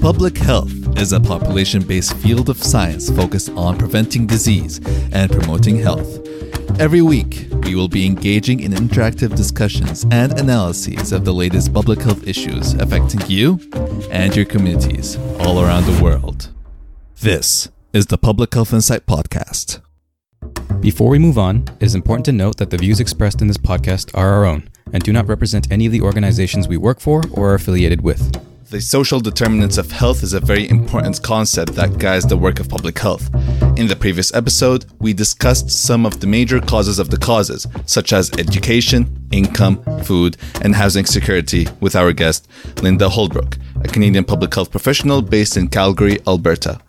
Public health is a population based field of science focused on preventing disease and promoting health. Every week, we will be engaging in interactive discussions and analyses of the latest public health issues affecting you and your communities all around the world. This is the Public Health Insight Podcast. Before we move on, it is important to note that the views expressed in this podcast are our own and do not represent any of the organizations we work for or are affiliated with. The social determinants of health is a very important concept that guides the work of public health. In the previous episode, we discussed some of the major causes of the causes, such as education, income, food, and housing security, with our guest, Linda Holbrook, a Canadian public health professional based in Calgary, Alberta.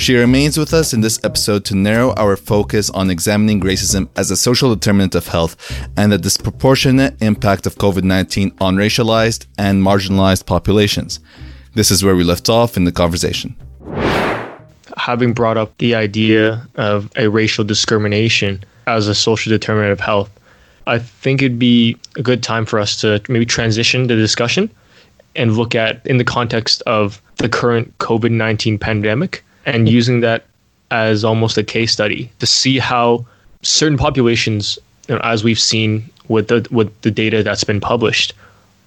She remains with us in this episode to narrow our focus on examining racism as a social determinant of health and the disproportionate impact of COVID 19 on racialized and marginalized populations. This is where we left off in the conversation. Having brought up the idea of a racial discrimination as a social determinant of health, I think it'd be a good time for us to maybe transition the discussion and look at in the context of the current COVID 19 pandemic and using that as almost a case study to see how certain populations, you know, as we've seen with the with the data that's been published,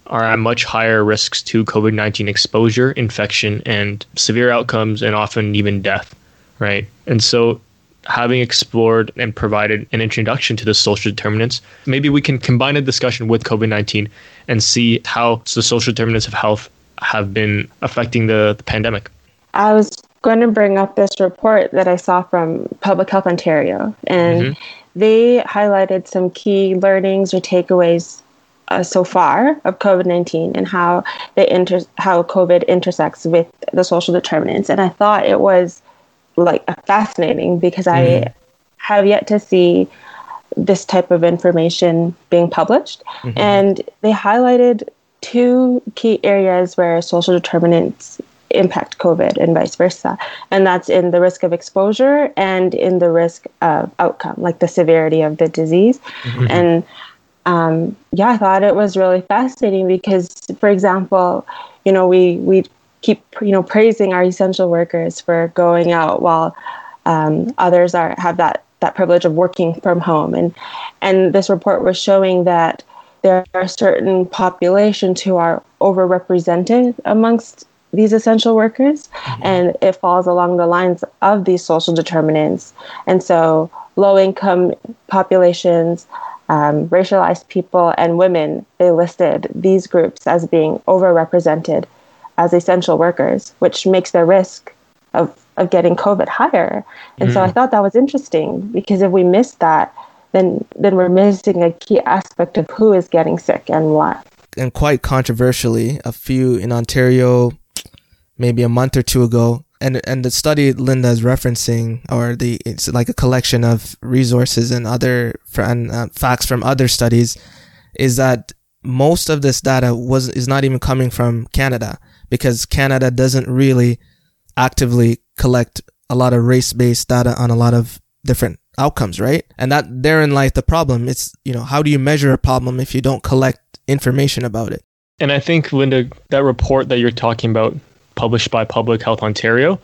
are at much higher risks to COVID nineteen exposure, infection, and severe outcomes, and often even death. Right, and so having explored and provided an introduction to the social determinants, maybe we can combine a discussion with COVID 19 and see how the social determinants of health have been affecting the, the pandemic. I was going to bring up this report that I saw from Public Health Ontario, and mm-hmm. they highlighted some key learnings or takeaways uh, so far of COVID nineteen and how they inter- how COVID intersects with the social determinants. And I thought it was like fascinating because mm-hmm. I have yet to see this type of information being published, mm-hmm. and they highlighted two key areas where social determinants impact COVID and vice versa. And that's in the risk of exposure and in the risk of outcome, like the severity of the disease. Mm-hmm. And um, yeah, I thought it was really fascinating because, for example, you know, we, we keep, you know, praising our essential workers for going out while um, others are have that, that privilege of working from home. And, and this report was showing that there are certain populations who are overrepresented amongst these essential workers, mm-hmm. and it falls along the lines of these social determinants. And so, low income populations, um, racialized people, and women, they listed these groups as being overrepresented as essential workers, which makes their risk of, of getting COVID higher. And mm. so I mm. thought that was interesting because if we miss that, then then we're missing a key aspect of who is getting sick and why. And quite controversially, a few in Ontario maybe a month or two ago. And, and the study Linda is referencing, or the it's like a collection of resources and other and uh, facts from other studies, is that most of this data was is not even coming from Canada because Canada doesn't really actively collect a lot of race-based data on a lot of different outcomes, right? And that therein lies the problem. It's you know how do you measure a problem if you don't collect information about it? And I think Linda, that report that you're talking about published by Public Health Ontario.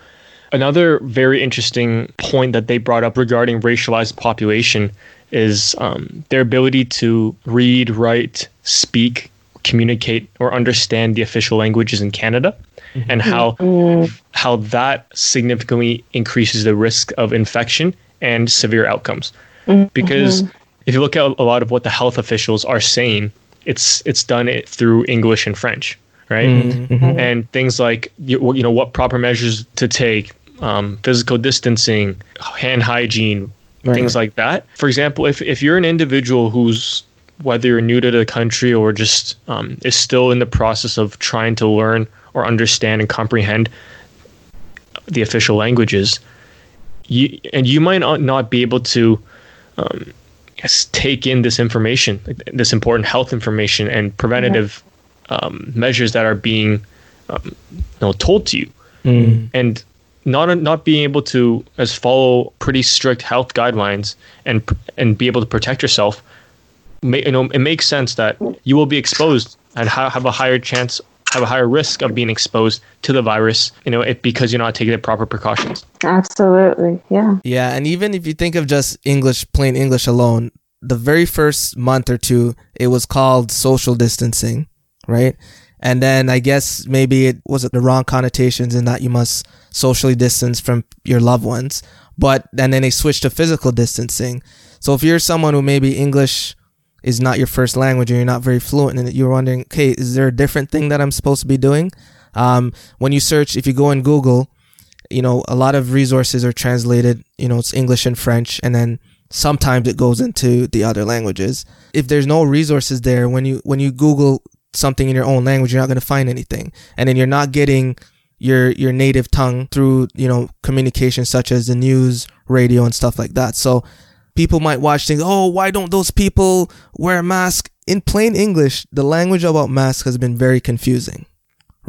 Another very interesting point that they brought up regarding racialized population is um, their ability to read, write, speak, communicate, or understand the official languages in Canada, mm-hmm. and how mm-hmm. how that significantly increases the risk of infection and severe outcomes. Mm-hmm. Because if you look at a lot of what the health officials are saying, it's it's done it through English and French right? Mm-hmm. mm-hmm. And things like you, you know what proper measures to take, um, physical distancing, hand hygiene, right. things like that. For example, if if you're an individual who's whether you're new to the country or just um, is still in the process of trying to learn or understand and comprehend the official languages, you and you might not, not be able to um, take in this information, this important health information and preventative um, measures that are being um, you know, told to you, mm. and not not being able to as follow pretty strict health guidelines and and be able to protect yourself. May, you know, it makes sense that you will be exposed and ha- have a higher chance have a higher risk of being exposed to the virus, you know, it, because you're not taking the proper precautions. Absolutely. Yeah. Yeah, and even if you think of just English, plain English alone, the very first month or two, it was called social distancing, right? And then I guess maybe it was the wrong connotations in that you must socially distance from your loved ones. But and then they switched to physical distancing. So if you're someone who maybe English is not your first language and you're not very fluent in it, you're wondering, okay, is there a different thing that I'm supposed to be doing? Um, when you search, if you go in Google, you know, a lot of resources are translated, you know, it's English and French, and then sometimes it goes into the other languages. If there's no resources there, when you, when you Google something in your own language, you're not going to find anything. And then you're not getting your, your native tongue through, you know, communication such as the news, radio, and stuff like that. So people might watch things, oh, why don't those people wear a mask? In plain English, the language about masks has been very confusing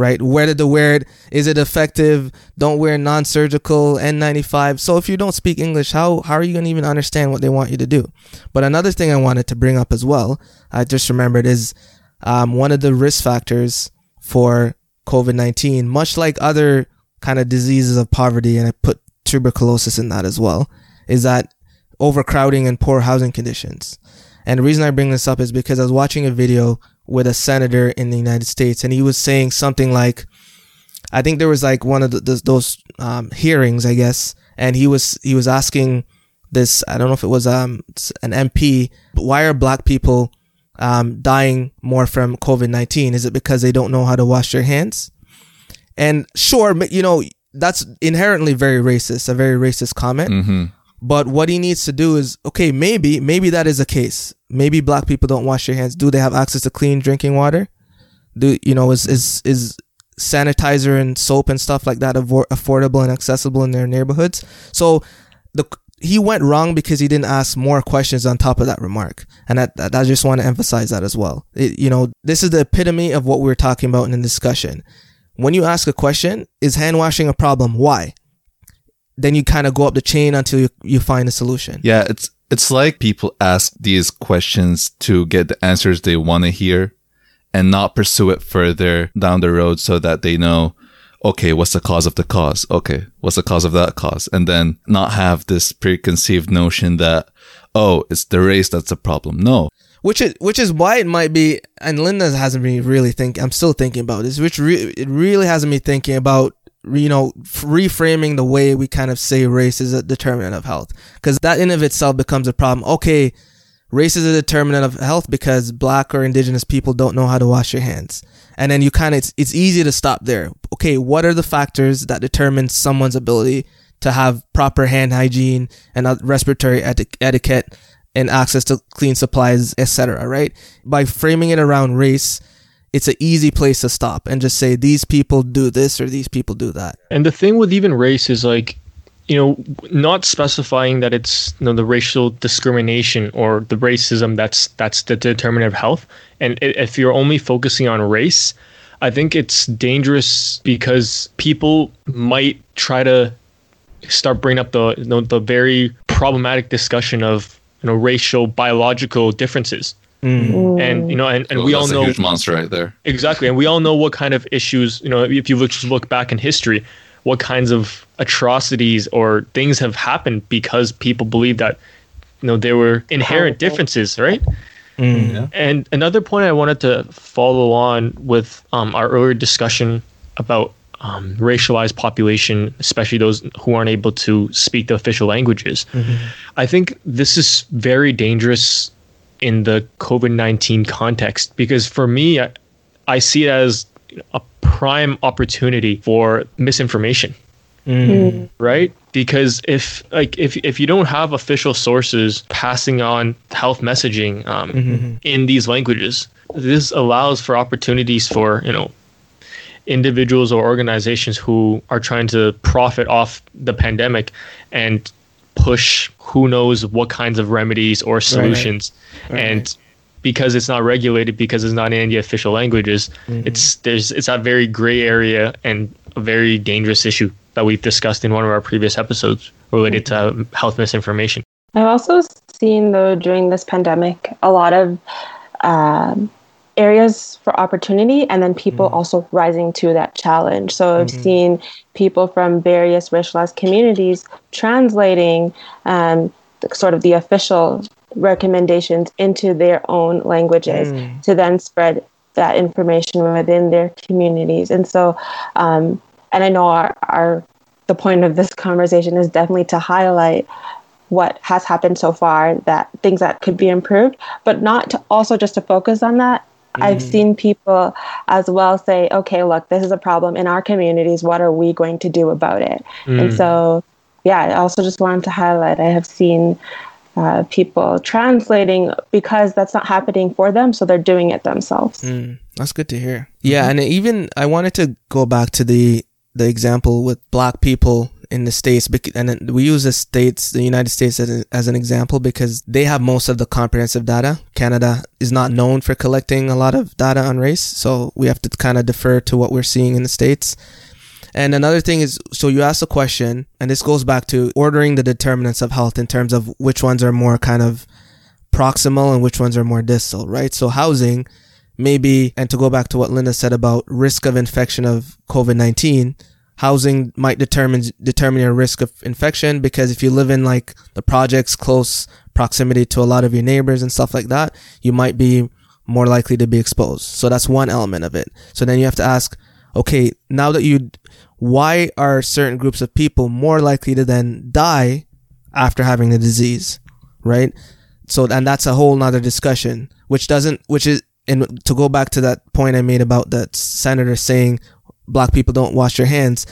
right? Whether to wear it, is it effective? Don't wear non-surgical N95. So if you don't speak English, how, how are you going to even understand what they want you to do? But another thing I wanted to bring up as well, I just remembered is, um, one of the risk factors for COVID-19, much like other kind of diseases of poverty, and I put tuberculosis in that as well, is that overcrowding and poor housing conditions. And the reason I bring this up is because I was watching a video with a senator in the United States, and he was saying something like, I think there was like one of the, the, those um, hearings, I guess, and he was he was asking this. I don't know if it was um, an MP, why are black people um, dying more from COVID nineteen? Is it because they don't know how to wash their hands? And sure, you know that's inherently very racist, a very racist comment. Mm-hmm. But what he needs to do is, okay, maybe, maybe that is a case. Maybe black people don't wash their hands. Do they have access to clean drinking water? Do, you know, is, is, is sanitizer and soap and stuff like that affordable and accessible in their neighborhoods? So the, he went wrong because he didn't ask more questions on top of that remark. And I, just want to emphasize that as well. It, you know, this is the epitome of what we were talking about in the discussion. When you ask a question, is hand washing a problem? Why? then you kind of go up the chain until you, you find a solution. Yeah, it's it's like people ask these questions to get the answers they want to hear and not pursue it further down the road so that they know okay, what's the cause of the cause? Okay, what's the cause of that cause? And then not have this preconceived notion that oh, it's the race that's the problem. No. Which is which is why it might be, and Linda hasn't been really thinking. I'm still thinking about this, which re- it really hasn't me thinking about you know, reframing the way we kind of say race is a determinant of health. Because that in of itself becomes a problem. Okay, race is a determinant of health because black or indigenous people don't know how to wash your hands. And then you kind of, it's, it's easy to stop there. Okay, what are the factors that determine someone's ability to have proper hand hygiene and respiratory etiquette and access to clean supplies, etc. Right? By framing it around race, it's an easy place to stop and just say these people do this or these people do that. And the thing with even race is like, you know, not specifying that it's you know the racial discrimination or the racism that's that's the determinant of health. And if you're only focusing on race, I think it's dangerous because people might try to start bringing up the you know, the very problematic discussion of you know racial biological differences Mm. And you know, and, and well, we all know huge monster right there. Exactly, and we all know what kind of issues. You know, if you look, just look back in history, what kinds of atrocities or things have happened because people believe that you know there were inherent differences, right? Mm. Yeah. And another point I wanted to follow on with um, our earlier discussion about um, racialized population, especially those who aren't able to speak the official languages. Mm-hmm. I think this is very dangerous in the COVID 19 context because for me, I, I, see it as a prime opportunity for misinformation. Mm. Right? Because if like if if you don't have official sources passing on health messaging um, mm-hmm. in these languages, this allows for opportunities for you know individuals or organizations who are trying to profit off the pandemic and push who knows what kinds of remedies or solutions right. Right. and because it's not regulated because it's not in the official languages mm-hmm. it's there's it's a very gray area and a very dangerous issue that we've discussed in one of our previous episodes related mm-hmm. to health misinformation i've also seen though during this pandemic a lot of um, areas for opportunity and then people mm. also rising to that challenge. So I've mm-hmm. seen people from various racialized communities translating um, sort of the official recommendations into their own languages mm. to then spread that information within their communities. And so, um, and I know our, our the point of this conversation is definitely to highlight what has happened so far that things that could be improved but not to also just to focus on that mm. i've seen people as well say okay look this is a problem in our communities what are we going to do about it mm. and so yeah i also just wanted to highlight i have seen uh, people translating because that's not happening for them, so they're doing it themselves. Mm, that's good to hear. Yeah, mm-hmm. and even I wanted to go back to the the example with black people in the states, and we use the states, the United States, as, as an example because they have most of the comprehensive data. Canada is not known for collecting a lot of data on race, so we have to kind of defer to what we're seeing in the states. And another thing is, so you ask a question, and this goes back to ordering the determinants of health in terms of which ones are more kind of proximal and which ones are more distal, right? So housing, maybe, and to go back to what Linda said about risk of infection of COVID-19, housing might determine, determine your risk of infection because if you live in like the projects close proximity to a lot of your neighbors and stuff like that, you might be more likely to be exposed. So that's one element of it. So then you have to ask, okay, now that you, why are certain groups of people more likely to then die after having the disease, right? So, and that's a whole nother discussion, which doesn't, which is, and to go back to that point I made about that senator saying black people don't wash their hands,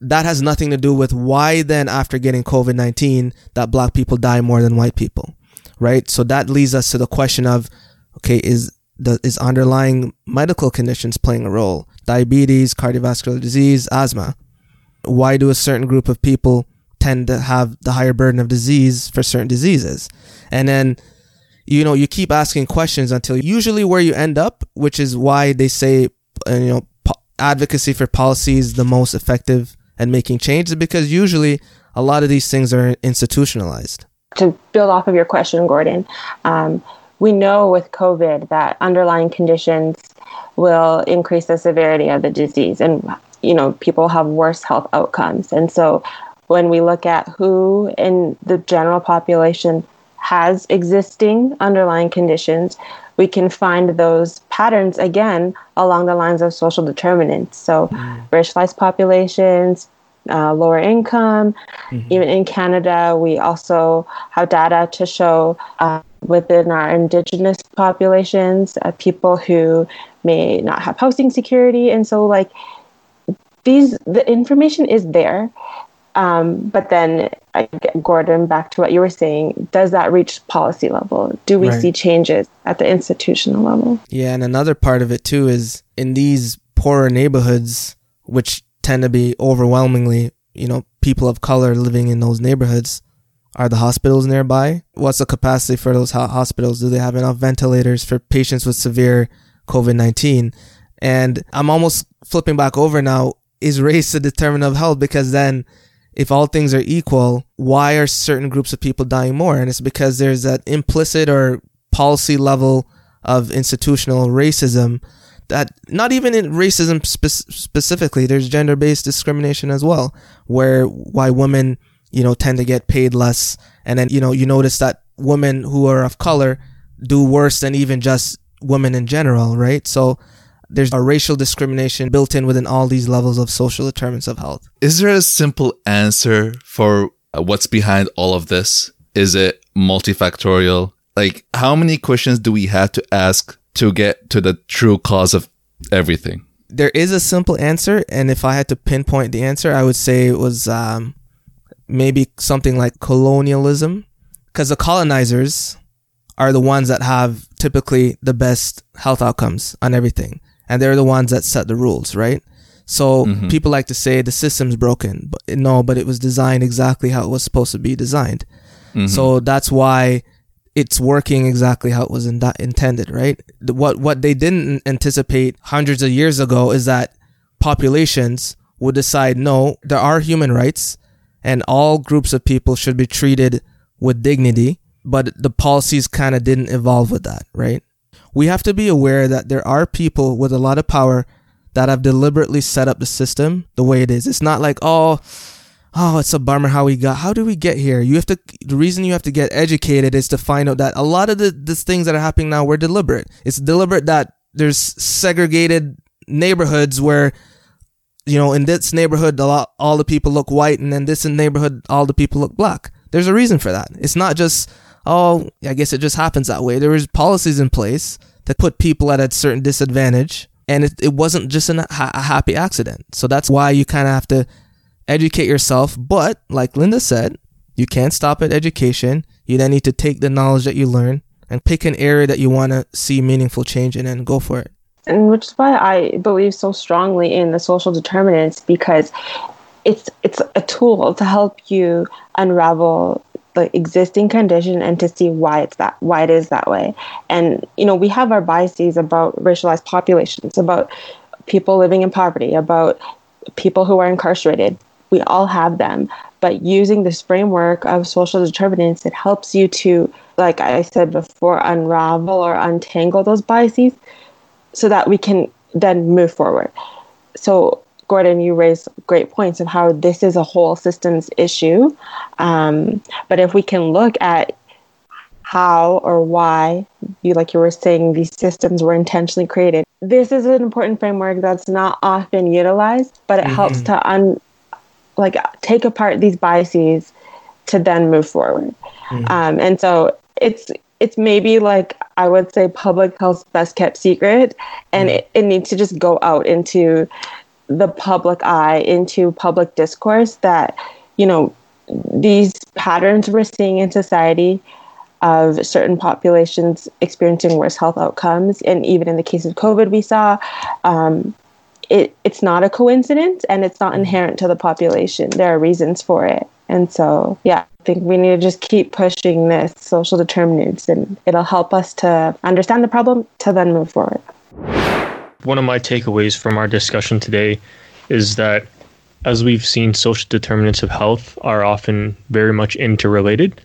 that has nothing to do with why then after getting COVID-19 that black people die more than white people, right? So that leads us to the question of, okay, is is underlying medical conditions playing a role? Diabetes, cardiovascular disease, asthma. Why do a certain group of people tend to have the higher burden of disease for certain diseases? And then, you know, you keep asking questions until usually where you end up, which is why they say, uh, you know, po- advocacy for policy is the most effective and making changes because usually a lot of these things are institutionalized. To build off of your question, Gordon, um, we know with COVID that underlying conditions will increase the severity of the disease and you know people have worse health outcomes and so when we look at who in the general population has existing underlying conditions we can find those patterns again along the lines of social determinants so mm. racialized populations uh, lower income. Mm-hmm. Even in Canada, we also have data to show uh, within our Indigenous populations, uh, people who may not have housing security. And so, like, these, the information is there. Um, but then, I get Gordon, back to what you were saying, does that reach policy level? Do we right. see changes at the institutional level? Yeah, and another part of it too is in these poorer neighborhoods, which tend to be overwhelmingly, you know, people of color living in those neighborhoods. Are the hospitals nearby? What's the capacity for those hospitals? Do they have enough ventilators for patients with severe COVID 19? And I'm almost flipping back over now. Is race a determinant of health? Because then, if all things are equal, why are certain groups of people dying more? And it's because there's that implicit or policy level of institutional racism that not even in racism spe- specifically, there's gender based discrimination as well, where why women, you know, tend to get paid less. And then, you know, you notice that women who are of color do worse than even just women in general, right? So there's a racial discrimination built in within all these levels of social determinants of health. Is there a simple answer for what's behind all of this? Is it multifactorial? Like, how many questions do we have to ask to get to the true cause of everything? There is a simple answer, and if I had to pinpoint the answer, I would say it was um, maybe something like colonialism, because the colonizers are the ones that have typically the best health outcomes on everything, and they're the ones that set the rules, right? So mm-hmm. people like to say the system's broken, but no, but it was designed exactly how it was supposed to be designed. Mm-hmm. So that's why it's working exactly how it was in intended, right? What what they didn't anticipate hundreds of years ago is that populations would decide no, there are human rights and all groups of people should be treated with dignity, but the policies kind of didn't evolve with that, right? We have to be aware that there are people with a lot of power that have deliberately set up the system the way it is. It's not like, oh, oh, it's a bummer how we got. How do we get here? You have to. The reason you have to get educated is to find out that a lot of the these things that are happening now were deliberate. It's deliberate that there's segregated neighborhoods where, you know, in this neighborhood, a lot, all the people look white, and in this neighborhood, all the people look black. There's a reason for that. It's not just, oh, I guess it just happens that way. There was policies in place that put people at a certain disadvantage, and it, it wasn't just an, a happy accident. So that's why you kind of have to educate yourself. But like Linda said, you can't stop at education. You then need to take the knowledge that you learn and pick an area that you want to see meaningful change in and go for it. And which is why I believe so strongly in the social determinants because it's it's a tool to help you unravel the existing condition and to see why it's that why it is that way. And you know, we have our biases about racialized populations, about people living in poverty, about people who are incarcerated, we all have them. But using this framework of social determinants, it helps you to, like I said before, unravel or untangle those biases so that we can then move forward. So, Gordon, you raised great points of how this is a whole systems issue. Um, but if we can look at how or why you like you were saying these systems were intentionally created this is an important framework that's not often utilized but it mm-hmm. helps to un like take apart these biases to then move forward. Mm-hmm. Um, and so it's it's maybe like I would say public health's best kept secret, and mm-hmm. it, it needs to just go out into the public eye, into public discourse that you know these patterns we're seeing in society of certain populations experiencing worse health outcomes, and even in the case of COVID, we saw um, it, it's not a coincidence and it's not mm-hmm. inherent to the population. There are reasons for it. And so, yeah, I think we need to just keep pushing this social determinants and it'll help us to understand the problem to then move forward. One of my takeaways from our discussion today is that as we've seen, social determinants of health are often very much interrelated.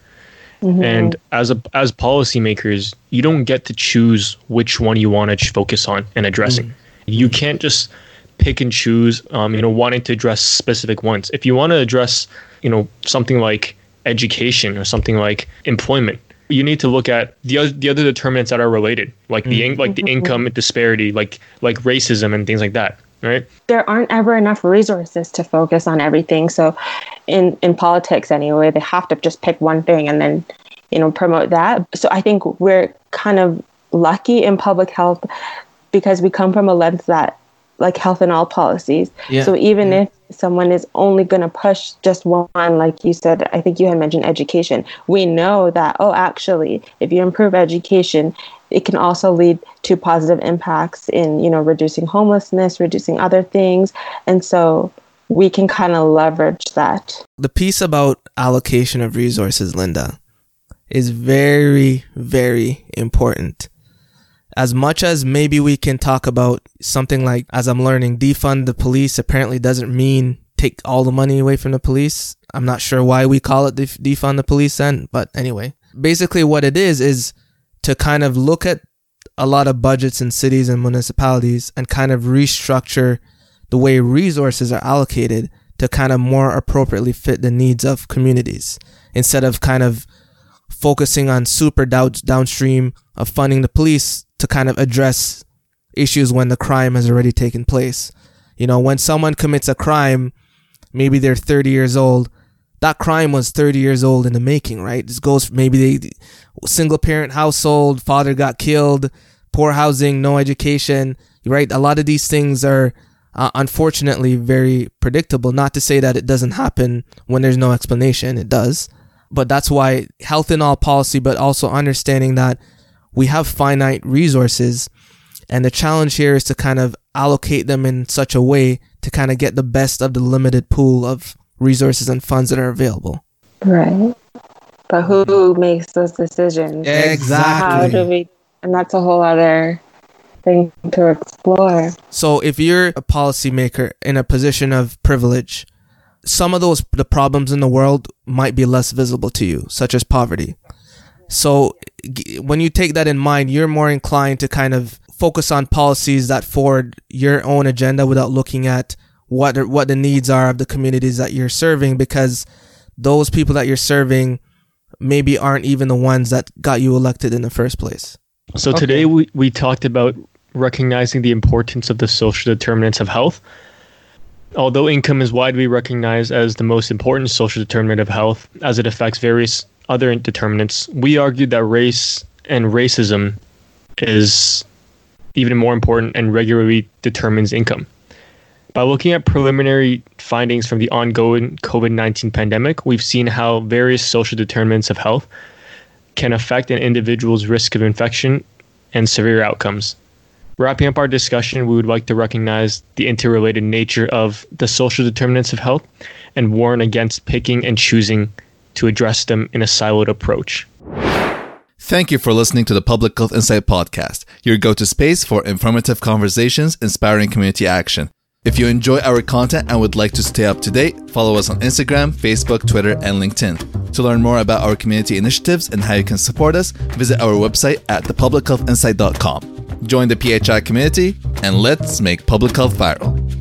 Mm-hmm. And as a as policymakers, you don't get to choose which one you want to focus on and addressing. Mm-hmm. You can't just pick and choose, um, you know, wanting to address specific ones. If you want to address, you know, something like education or something like employment, you need to look at the other, the other determinants that are related, like the in, like the mm-hmm. income disparity, like like racism and things like that. Right? There aren't ever enough resources to focus on everything. So, in in politics anyway, they have to just pick one thing and then, you know, promote that. So I think we're kind of lucky in public health because we come from a lens that like health and all policies. Yeah. So even yeah. if someone is only going to push just one, like you said, I think you had mentioned education, we know that, oh, actually, if you improve education, it can also lead to positive impacts in, you know, reducing homelessness, reducing other things. And so we can kind of leverage that. The piece about allocation of resources, Linda, is very, very important as much as maybe we can talk about something like, as I'm learning, defund the police apparently doesn't mean take all the money away from the police. I'm not sure why we call it def- defund the police then, but anyway, basically what it is is to kind of look at a lot of budgets in cities and municipalities and kind of restructure the way resources are allocated to kind of more appropriately fit the needs of communities instead of kind of focusing on super down- downstream of funding the police to kind of address issues when the crime has already taken place. You know, when someone commits a crime, maybe they're 30 years old. That crime was 30 years old in the making, right? This goes maybe they single parent household, father got killed, poor housing, no education, right? A lot of these things are uh, unfortunately very predictable. Not to say that it doesn't happen when there's no explanation, it does. But that's why health in all policy, but also understanding that we have finite resources and the challenge here is to kind of allocate them in such a way to kind of get the best of the limited pool of resources and funds that are available. Right. But who makes those decisions? Exactly. How do we and that's a whole other thing to explore. So if you're a policymaker in a position of privilege, some of those the problems in the world might be less visible to you, such as poverty. So g- when you take that in mind, you're more inclined to kind of focus on policies that forward your own agenda without looking at what are, what the needs are of the communities that you're serving because those people that you're serving maybe aren't even the ones that got you elected in the first place. So Okay. today we, we talked about recognizing the importance of the social determinants of health. Although income is widely recognized as the most important social determinant of health as it affects various other determinants, we argued that race and racism is even more important and regularly determines income. By looking at preliminary findings from the ongoing COVID 19 pandemic, we've seen how various social determinants of health can affect an individual's risk of infection and severe outcomes. Wrapping up our discussion, we would like to recognize the interrelated nature of the social determinants of health and warn against picking and choosing to address them in a siloed approach. Thank you for listening to the Public Health Insight Podcast, your go to space for informative conversations, inspiring community action. If you enjoy our content and would like to stay up to date, follow us on Instagram, Facebook, Twitter, and LinkedIn. To learn more about our community initiatives and how you can support us, visit our website at thepublichealthinsight.com. Join the PHI community and let's make public health viral.